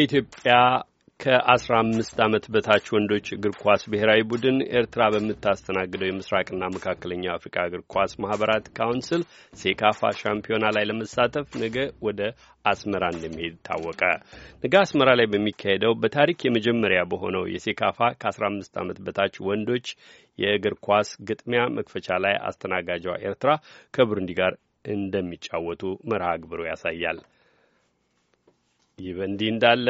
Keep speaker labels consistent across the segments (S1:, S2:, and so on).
S1: የኢትዮጵያ ከአስራ አምስት ዓመት በታች ወንዶች እግር ኳስ ብሔራዊ ቡድን ኤርትራ በምታስተናግደው የምስራቅና መካከለኛው አፍሪካ እግር ኳስ ማህበራት ካውንስል ሴካፋ ሻምፒዮና ላይ ለመሳተፍ ነገ ወደ አስመራ እንደሚሄድ ታወቀ። ነገ አስመራ ላይ በሚካሄደው በታሪክ የመጀመሪያ በሆነው የሴካፋ ከአስራ አምስት ዓመት በታች ወንዶች የእግር ኳስ ግጥሚያ መክፈቻ ላይ አስተናጋጇ ኤርትራ ከቡሩንዲ ጋር እንደሚጫወቱ መርሃ ግብሩ ያሳያል። ይህ በእንዲህ እንዳለ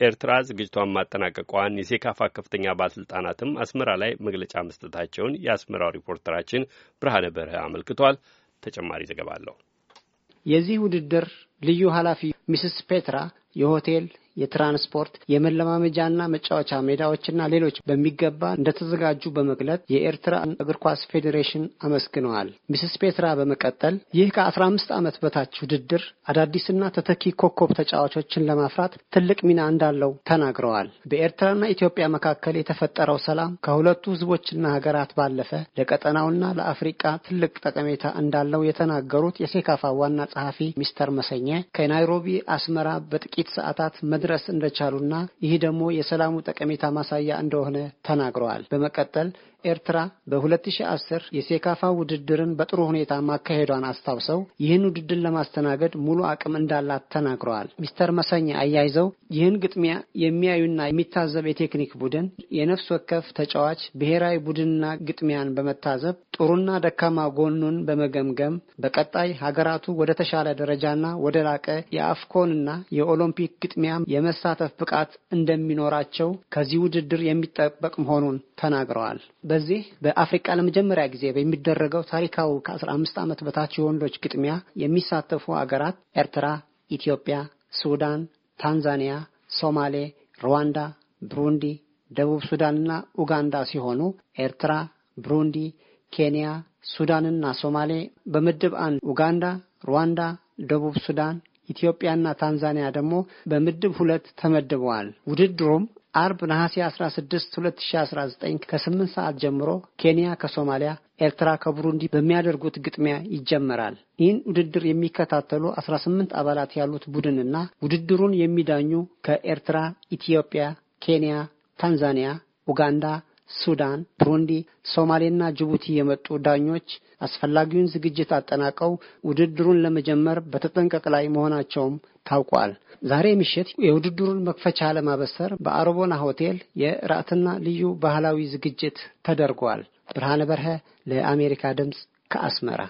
S1: ኤርትራ ዝግጅቷን ማጠናቀቋን የሴካፋ ከፍተኛ ባለስልጣናትም አስመራ ላይ መግለጫ መስጠታቸውን የአስመራው ሪፖርተራችን ብርሃነ በርህ አመልክቷል። ተጨማሪ ዘገባ አለው።
S2: የዚህ ውድድር ልዩ ኃላፊ ሚስስ ፔትራ የሆቴል የትራንስፖርት የመለማመጃና መጫወቻ ሜዳዎችና ሌሎች በሚገባ እንደተዘጋጁ በመግለጥ የኤርትራ እግር ኳስ ፌዴሬሽን አመስግነዋል። ሚስስ ፔትራ በመቀጠል ይህ ከአስራ አምስት ዓመት በታች ውድድር አዳዲስና ተተኪ ኮከብ ተጫዋቾችን ለማፍራት ትልቅ ሚና እንዳለው ተናግረዋል። በኤርትራና ኢትዮጵያ መካከል የተፈጠረው ሰላም ከሁለቱ ሕዝቦችና ሀገራት ባለፈ ለቀጠናውና ለአፍሪቃ ትልቅ ጠቀሜታ እንዳለው የተናገሩት የሴካፋ ዋና ጸሐፊ ሚስተር መሰኘ ከናይሮቢ አስመራ በጥቂት ሰዓታት መድረስ እንደቻሉና ይህ ደግሞ የሰላሙ ጠቀሜታ ማሳያ እንደሆነ ተናግረዋል። በመቀጠል ኤርትራ በ2010 የሴካፋ ውድድርን በጥሩ ሁኔታ ማካሄዷን አስታውሰው ይህን ውድድር ለማስተናገድ ሙሉ አቅም እንዳላት ተናግረዋል። ሚስተር መሰኘ አያይዘው ይህን ግጥሚያ የሚያዩና የሚታዘብ የቴክኒክ ቡድን የነፍስ ወከፍ ተጫዋች ብሔራዊ ቡድንና ግጥሚያን በመታዘብ ጥሩና ደካማ ጎኑን በመገምገም በቀጣይ ሀገራቱ ወደ ተሻለ ደረጃና ወደ ላቀ የአፍኮንና የኦሎምፒክ ግጥሚያ የመሳተፍ ብቃት እንደሚኖራቸው ከዚህ ውድድር የሚጠበቅ መሆኑን ተናግረዋል። በዚህ በአፍሪቃ ለመጀመሪያ ጊዜ በሚደረገው ታሪካዊ ከአስራ አምስት ዓመት በታች የወንዶች ግጥሚያ የሚሳተፉ አገራት ኤርትራ፣ ኢትዮጵያ፣ ሱዳን፣ ታንዛኒያ፣ ሶማሌ፣ ሩዋንዳ፣ ብሩንዲ፣ ደቡብ ሱዳንና ኡጋንዳ ሲሆኑ ኤርትራ፣ ብሩንዲ፣ ኬንያ፣ ሱዳንና ሶማሌ በምድብ አንድ፣ ኡጋንዳ፣ ሩዋንዳ፣ ደቡብ ሱዳን ኢትዮጵያና ታንዛኒያ ደግሞ በምድብ ሁለት ተመድበዋል። ውድድሩም አርብ ነሐሴ 16 2019 ከ8 ሰዓት ጀምሮ ኬንያ ከሶማሊያ፣ ኤርትራ ከቡሩንዲ በሚያደርጉት ግጥሚያ ይጀመራል። ይህን ውድድር የሚከታተሉ 18 አባላት ያሉት ቡድንና ውድድሩን የሚዳኙ ከኤርትራ፣ ኢትዮጵያ፣ ኬንያ፣ ታንዛኒያ፣ ኡጋንዳ ሱዳን፣ ብሩንዲ፣ ሶማሌና ጅቡቲ የመጡ ዳኞች አስፈላጊውን ዝግጅት አጠናቀው ውድድሩን ለመጀመር በተጠንቀቅ ላይ መሆናቸውም ታውቋል። ዛሬ ምሽት የውድድሩን መክፈቻ ለማበሰር በአሮቦና ሆቴል የራትና ልዩ ባህላዊ ዝግጅት ተደርጓል። ብርሃነ በርሀ ለአሜሪካ ድምፅ ከአስመራ